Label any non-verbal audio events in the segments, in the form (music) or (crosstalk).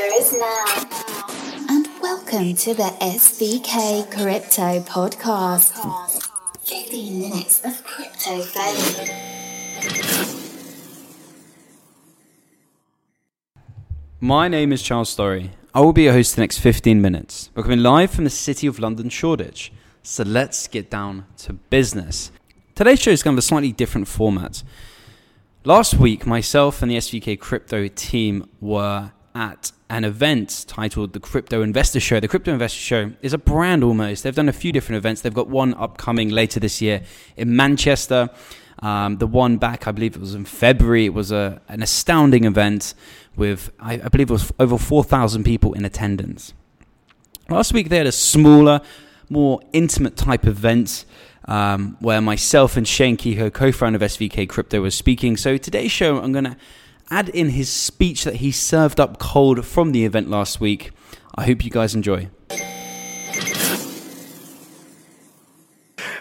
future is now. And welcome to the SVK Crypto Podcast. 15 minutes of crypto value. My name is Charles Storry. I will be your host for the next 15 minutes. We're coming live from the City of London, Shoreditch. So let's get down to business. Today's show is going to have a slightly different format. Last week, myself and the SVK Crypto team were at an event titled the Crypto Investor Show. The Crypto Investor Show is a brand almost. They've done a few different events. They've got one upcoming later this year in Manchester. Um, the one back, I believe it was in February, it was a, an astounding event with, I, I believe it was over 4,000 people in attendance. Last week, they had a smaller, more intimate type event um, where myself and Shane Kehoe, co founder of SVK Crypto, was speaking. So today's show, I'm going to add in his speech that he served up cold from the event last week. I hope you guys enjoy.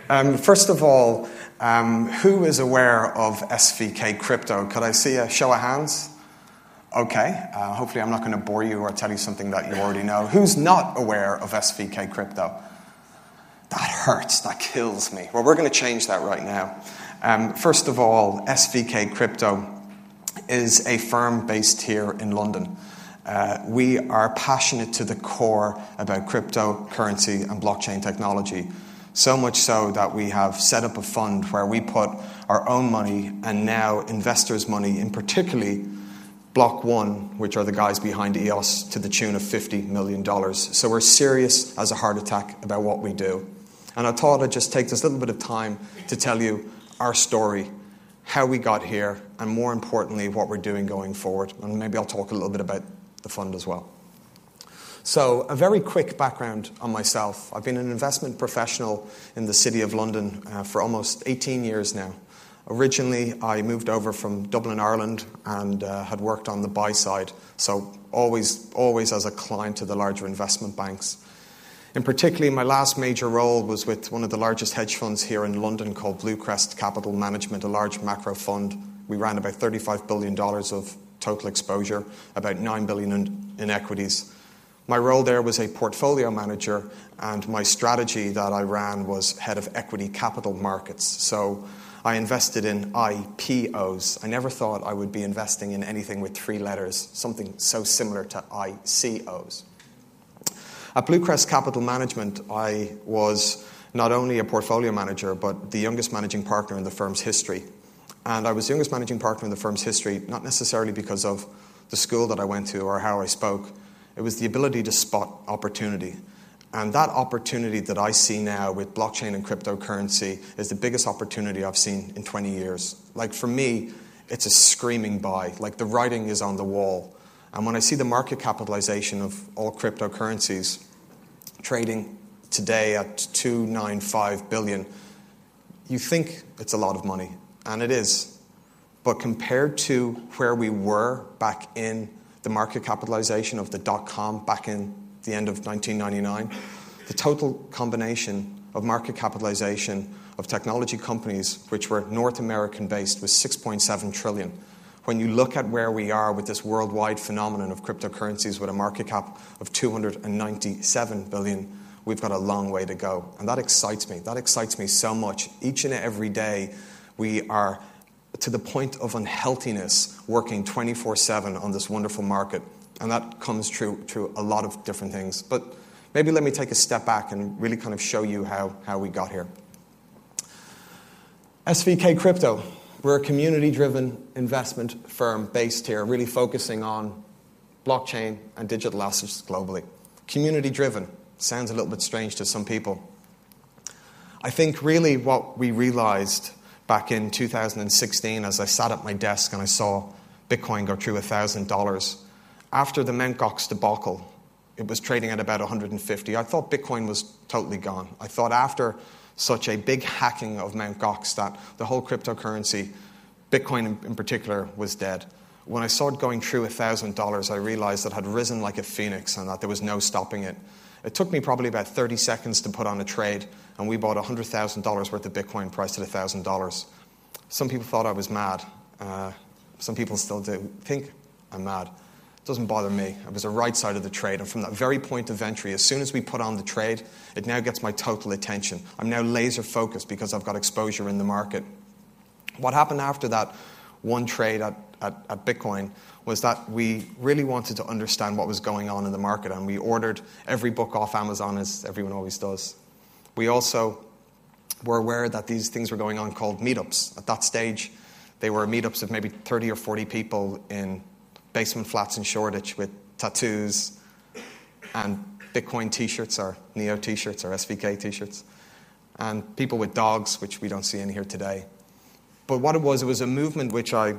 Um, first of all, um, who is aware of SVK Crypto? Could I see a show of hands? Okay, uh, hopefully I'm not going to bore you or tell you something that you already know. Who's not aware of SVK Crypto? That hurts, that kills me. Well, we're going to change that right now. Um, first of all, SVK Crypto is a firm based here in London. Uh, we are passionate to the core about cryptocurrency and blockchain technology. So much so that we have set up a fund where we put our own money and now investors' money, in particularly Block One, which are the guys behind EOS, to the tune of $50 million. So we're serious as a heart attack about what we do. And I thought I'd just take this little bit of time to tell you our story how we got here, and more importantly, what we're doing going forward. And maybe I'll talk a little bit about the fund as well. So, a very quick background on myself. I've been an investment professional in the City of London uh, for almost 18 years now. Originally, I moved over from Dublin, Ireland, and uh, had worked on the buy side, so always, always as a client to the larger investment banks. In particularly, my last major role was with one of the largest hedge funds here in London called Bluecrest Capital Management, a large macro fund. We ran about $35 billion of total exposure, about 9 billion in, in equities. My role there was a portfolio manager, and my strategy that I ran was head of equity capital markets. So I invested in IPOs. I never thought I would be investing in anything with three letters, something so similar to ICOs. At Bluecrest Capital Management, I was not only a portfolio manager, but the youngest managing partner in the firm's history. And I was the youngest managing partner in the firm's history, not necessarily because of the school that I went to or how I spoke. It was the ability to spot opportunity. And that opportunity that I see now with blockchain and cryptocurrency is the biggest opportunity I've seen in 20 years. Like for me, it's a screaming buy. Like the writing is on the wall. And when I see the market capitalization of all cryptocurrencies trading today at 295 billion, you think it's a lot of money, and it is. But compared to where we were back in the market capitalization of the dot com back in the end of 1999, the total combination of market capitalization of technology companies, which were North American based, was 6.7 trillion when you look at where we are with this worldwide phenomenon of cryptocurrencies with a market cap of 297 billion, we've got a long way to go. And that excites me. That excites me so much. Each and every day, we are to the point of unhealthiness working 24 7 on this wonderful market. And that comes true through a lot of different things. But maybe let me take a step back and really kind of show you how, how we got here. SVK Crypto. We're a community driven investment firm based here, really focusing on blockchain and digital assets globally. Community driven sounds a little bit strange to some people. I think really what we realized back in 2016 as I sat at my desk and I saw Bitcoin go through $1,000, after the Mt. Gox debacle, it was trading at about 150. I thought Bitcoin was totally gone. I thought after such a big hacking of Mt. Gox that the whole cryptocurrency, Bitcoin in particular, was dead. When I saw it going through $1,000, I realized it had risen like a phoenix and that there was no stopping it. It took me probably about 30 seconds to put on a trade, and we bought $100,000 worth of Bitcoin priced at $1,000. Some people thought I was mad. Uh, some people still do think I'm mad. Doesn't bother me. I was a right side of the trade. And from that very point of entry, as soon as we put on the trade, it now gets my total attention. I'm now laser focused because I've got exposure in the market. What happened after that one trade at, at, at Bitcoin was that we really wanted to understand what was going on in the market. And we ordered every book off Amazon, as everyone always does. We also were aware that these things were going on called meetups. At that stage, they were meetups of maybe 30 or 40 people in basement flats in Shoreditch with tattoos and Bitcoin t shirts or Neo t shirts or SVK t shirts, and people with dogs, which we don't see in here today. But what it was, it was a movement which I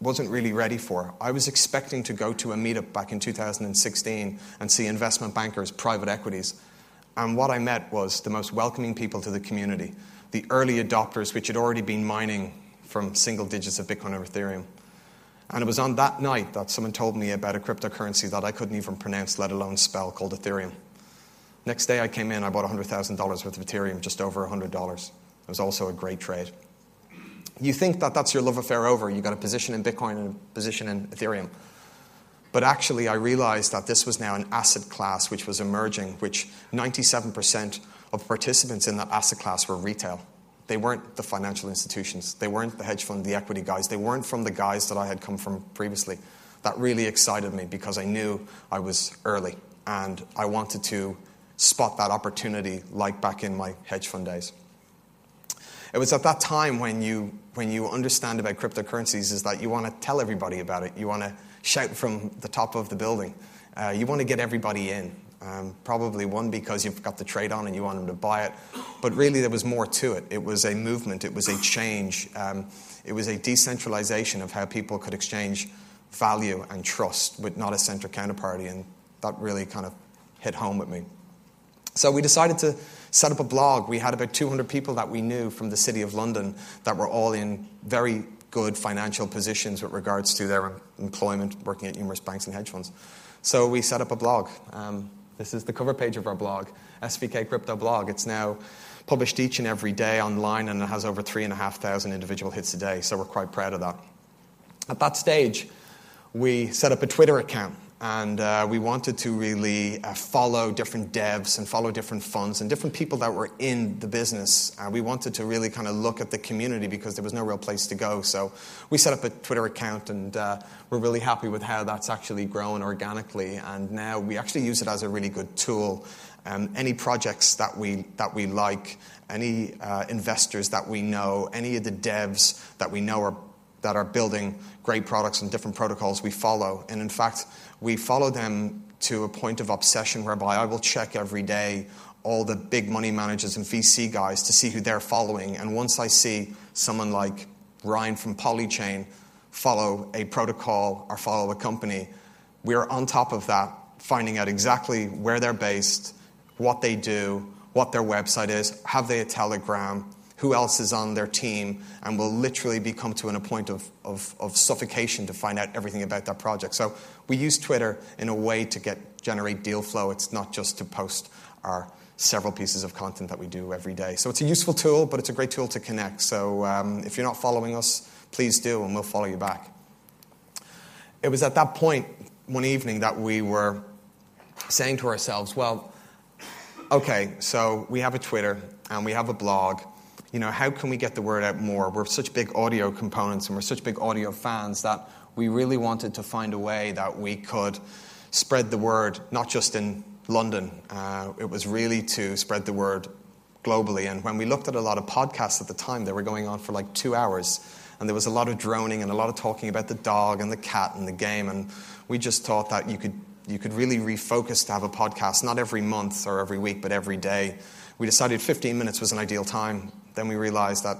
wasn't really ready for. I was expecting to go to a meetup back in 2016 and see investment bankers, private equities. And what I met was the most welcoming people to the community, the early adopters, which had already been mining from single digits of Bitcoin or Ethereum. And it was on that night that someone told me about a cryptocurrency that I couldn't even pronounce, let alone spell, called Ethereum. Next day I came in, I bought $100,000 worth of Ethereum, just over $100. It was also a great trade. You think that that's your love affair over. You got a position in Bitcoin and a position in Ethereum. But actually, I realized that this was now an asset class which was emerging, which 97% of participants in that asset class were retail. They weren't the financial institutions. They weren't the hedge fund, the equity guys. They weren't from the guys that I had come from previously. That really excited me because I knew I was early and I wanted to spot that opportunity like back in my hedge fund days. It was at that time when you, when you understand about cryptocurrencies is that you want to tell everybody about it. You want to shout from the top of the building. Uh, you want to get everybody in. Um, probably one because you've got the trade on and you want them to buy it, but really there was more to it. It was a movement, it was a change, um, it was a decentralization of how people could exchange value and trust with not a central counterparty, and that really kind of hit home with me. So we decided to set up a blog. We had about 200 people that we knew from the City of London that were all in very good financial positions with regards to their employment, working at numerous banks and hedge funds. So we set up a blog. Um, this is the cover page of our blog, SVK Crypto Blog. It's now published each and every day online and it has over 3,500 individual hits a day, so we're quite proud of that. At that stage, we set up a Twitter account and uh, we wanted to really uh, follow different devs and follow different funds and different people that were in the business. Uh, we wanted to really kind of look at the community because there was no real place to go. So we set up a Twitter account, and uh, we're really happy with how that's actually grown organically. And now we actually use it as a really good tool. Um, any projects that we that we like, any uh, investors that we know, any of the devs that we know are that are building great products and different protocols we follow. And in fact, we follow them to a point of obsession whereby I will check every day all the big money managers and VC guys to see who they're following. And once I see someone like Ryan from Polychain follow a protocol or follow a company, we're on top of that, finding out exactly where they're based, what they do, what their website is, have they a telegram, who else is on their team, and will literally be come to an, a point of, of, of suffocation to find out everything about that project. So we use Twitter in a way to get generate deal flow. It's not just to post our several pieces of content that we do every day. So it's a useful tool, but it's a great tool to connect. So um, if you're not following us, please do, and we'll follow you back. It was at that point one evening that we were saying to ourselves, well, okay, so we have a Twitter and we have a blog you know, how can we get the word out more? We're such big audio components and we're such big audio fans that we really wanted to find a way that we could spread the word, not just in London. Uh, it was really to spread the word globally. And when we looked at a lot of podcasts at the time, they were going on for like two hours. And there was a lot of droning and a lot of talking about the dog and the cat and the game. And we just thought that you could, you could really refocus to have a podcast, not every month or every week, but every day. We decided 15 minutes was an ideal time then we realized that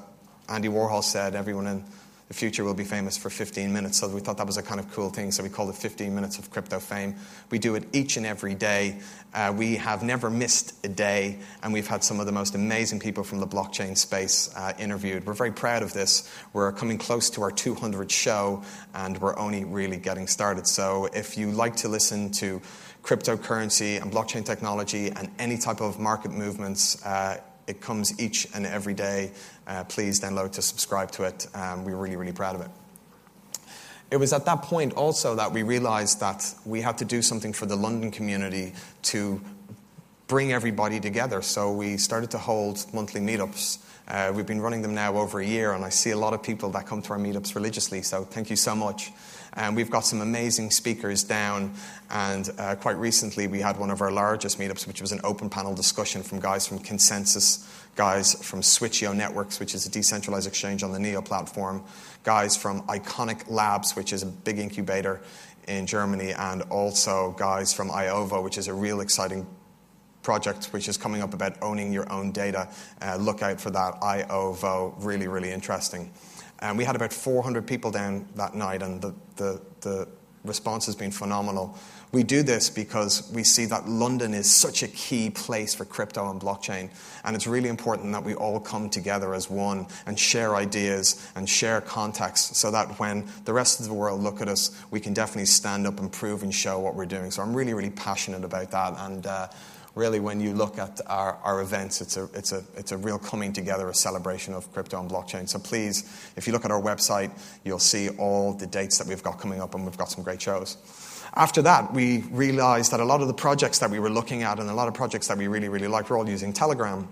Andy Warhol said everyone in the future will be famous for 15 minutes. So we thought that was a kind of cool thing. So we called it 15 minutes of crypto fame. We do it each and every day. Uh, we have never missed a day, and we've had some of the most amazing people from the blockchain space uh, interviewed. We're very proud of this. We're coming close to our 200th show, and we're only really getting started. So if you like to listen to cryptocurrency and blockchain technology and any type of market movements, uh, it comes each and every day. Uh, please download to subscribe to it. Um, we're really, really proud of it. it was at that point also that we realized that we had to do something for the London community to bring everybody together. So we started to hold monthly meetups. Uh, we've been running them now over a year, and I see a lot of people that come to our meetups religiously. So thank you so much. And we've got some amazing speakers down. And uh, quite recently, we had one of our largest meetups, which was an open panel discussion from guys from Consensus, guys from Switcheo Networks, which is a decentralized exchange on the Neo platform, guys from Iconic Labs, which is a big incubator in Germany, and also guys from Iovo, which is a real exciting project which is coming up about owning your own data. Uh, look out for that. Iovo, really, really interesting. And we had about 400 people down that night, and the, the, the response has been phenomenal. We do this because we see that London is such a key place for crypto and blockchain. And it's really important that we all come together as one and share ideas and share context so that when the rest of the world look at us, we can definitely stand up and prove and show what we're doing. So I'm really, really passionate about that. And uh, really, when you look at our, our events, it's a, it's, a, it's a real coming together, a celebration of crypto and blockchain. So please, if you look at our website, you'll see all the dates that we've got coming up, and we've got some great shows. After that, we realized that a lot of the projects that we were looking at and a lot of projects that we really, really liked were all using Telegram.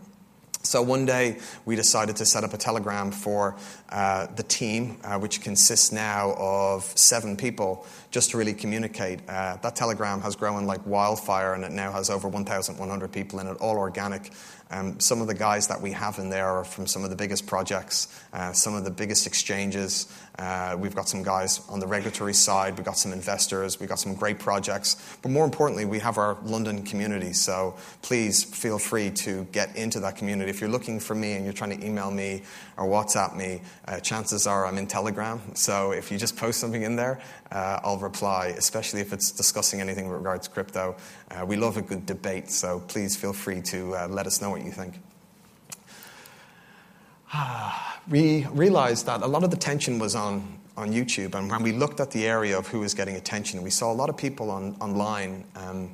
So one day we decided to set up a Telegram for uh, the team, uh, which consists now of seven people, just to really communicate. Uh, that Telegram has grown like wildfire and it now has over 1,100 people in it, all organic. Um, some of the guys that we have in there are from some of the biggest projects, uh, some of the biggest exchanges. Uh, we've got some guys on the regulatory side, we've got some investors, we've got some great projects. But more importantly, we have our London community. So please feel free to get into that community. If you're looking for me and you're trying to email me or WhatsApp me, uh, chances are I'm in Telegram. So if you just post something in there, uh, I'll reply, especially if it's discussing anything with regards to crypto. Uh, we love a good debate, so please feel free to uh, let us know what you think. (sighs) we realized that a lot of the tension was on, on YouTube, and when we looked at the area of who was getting attention, we saw a lot of people on, online um,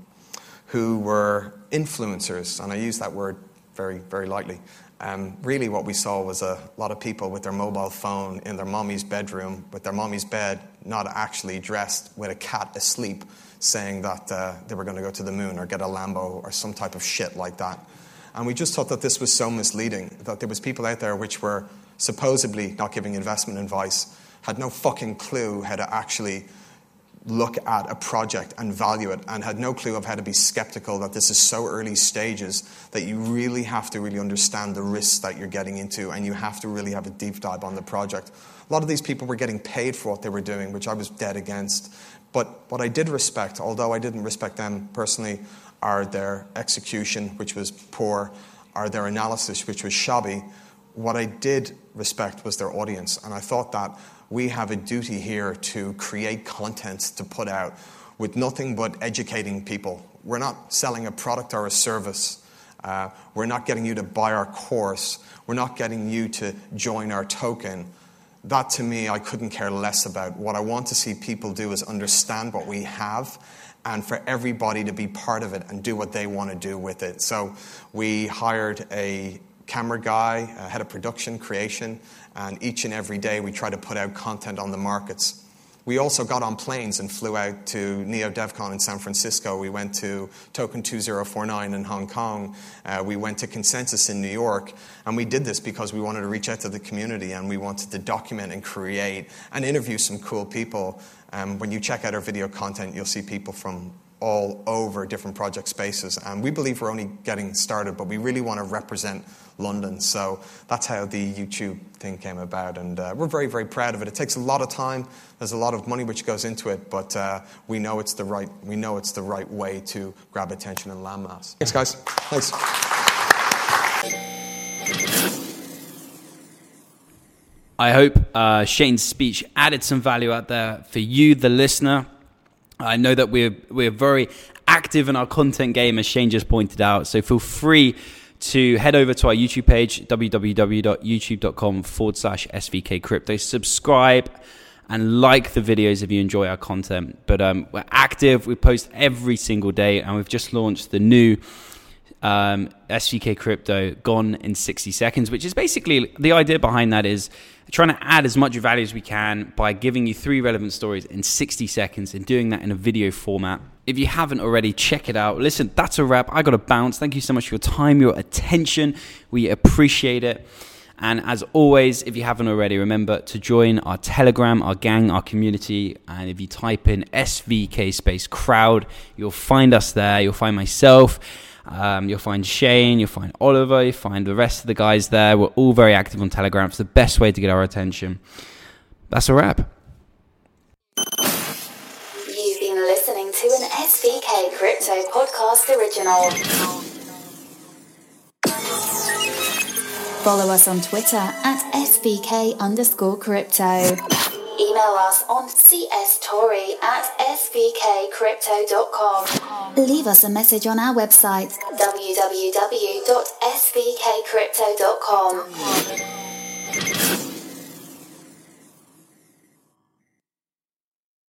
who were influencers, and I use that word very, very lightly. Um, really, what we saw was a lot of people with their mobile phone in their mommy's bedroom, with their mommy's bed, not actually dressed, with a cat asleep, saying that uh, they were going to go to the moon or get a Lambo or some type of shit like that. And we just thought that this was so misleading, that there was people out there which were supposedly not giving investment advice, had no fucking clue how to actually look at a project and value it and had no clue of how to be skeptical that this is so early stages that you really have to really understand the risks that you're getting into and you have to really have a deep dive on the project. A lot of these people were getting paid for what they were doing, which I was dead against. But what I did respect, although I didn't respect them personally, are their execution, which was poor, are their analysis, which was shabby. What I did respect was their audience. And I thought that we have a duty here to create content to put out with nothing but educating people. We're not selling a product or a service. Uh, we're not getting you to buy our course. We're not getting you to join our token. That to me, I couldn't care less about. What I want to see people do is understand what we have and for everybody to be part of it and do what they want to do with it. So we hired a camera guy, head of production, creation, and each and every day we try to put out content on the markets. We also got on planes and flew out to Neo DevCon in San Francisco. We went to Token 2049 in Hong Kong. Uh, we went to Consensus in New York. And we did this because we wanted to reach out to the community and we wanted to document and create and interview some cool people. Um, when you check out our video content, you'll see people from all over different project spaces. And we believe we're only getting started, but we really want to represent London. So that's how the YouTube thing came about. And uh, we're very, very proud of it. It takes a lot of time. There's a lot of money which goes into it, but uh, we know it's the right we know it's the right way to grab attention and landmass. Thanks, guys. Thanks. I hope uh, Shane's speech added some value out there for you, the listener. I know that we're we're very active in our content game, as Shane just pointed out. So feel free to head over to our YouTube page, www.youtube.com forward slash SVK crypto. Subscribe and like the videos if you enjoy our content. But um, we're active, we post every single day, and we've just launched the new um, SVK crypto gone in 60 seconds, which is basically the idea behind that is trying to add as much value as we can by giving you three relevant stories in 60 seconds and doing that in a video format. If you haven't already, check it out. Listen, that's a wrap. I got to bounce. Thank you so much for your time, your attention. We appreciate it. And as always, if you haven't already, remember to join our Telegram, our gang, our community. And if you type in SVK space crowd, you'll find us there. You'll find myself. Um, you'll find Shane, you'll find Oliver, you'll find the rest of the guys there. We're all very active on Telegram. It's the best way to get our attention. That's a wrap. You've been listening to an SVK Crypto Podcast original. Follow us on Twitter at SVK underscore crypto. Email us on cstorry at svkcrypto.com. Leave us a message on our website www.svkcrypto.com.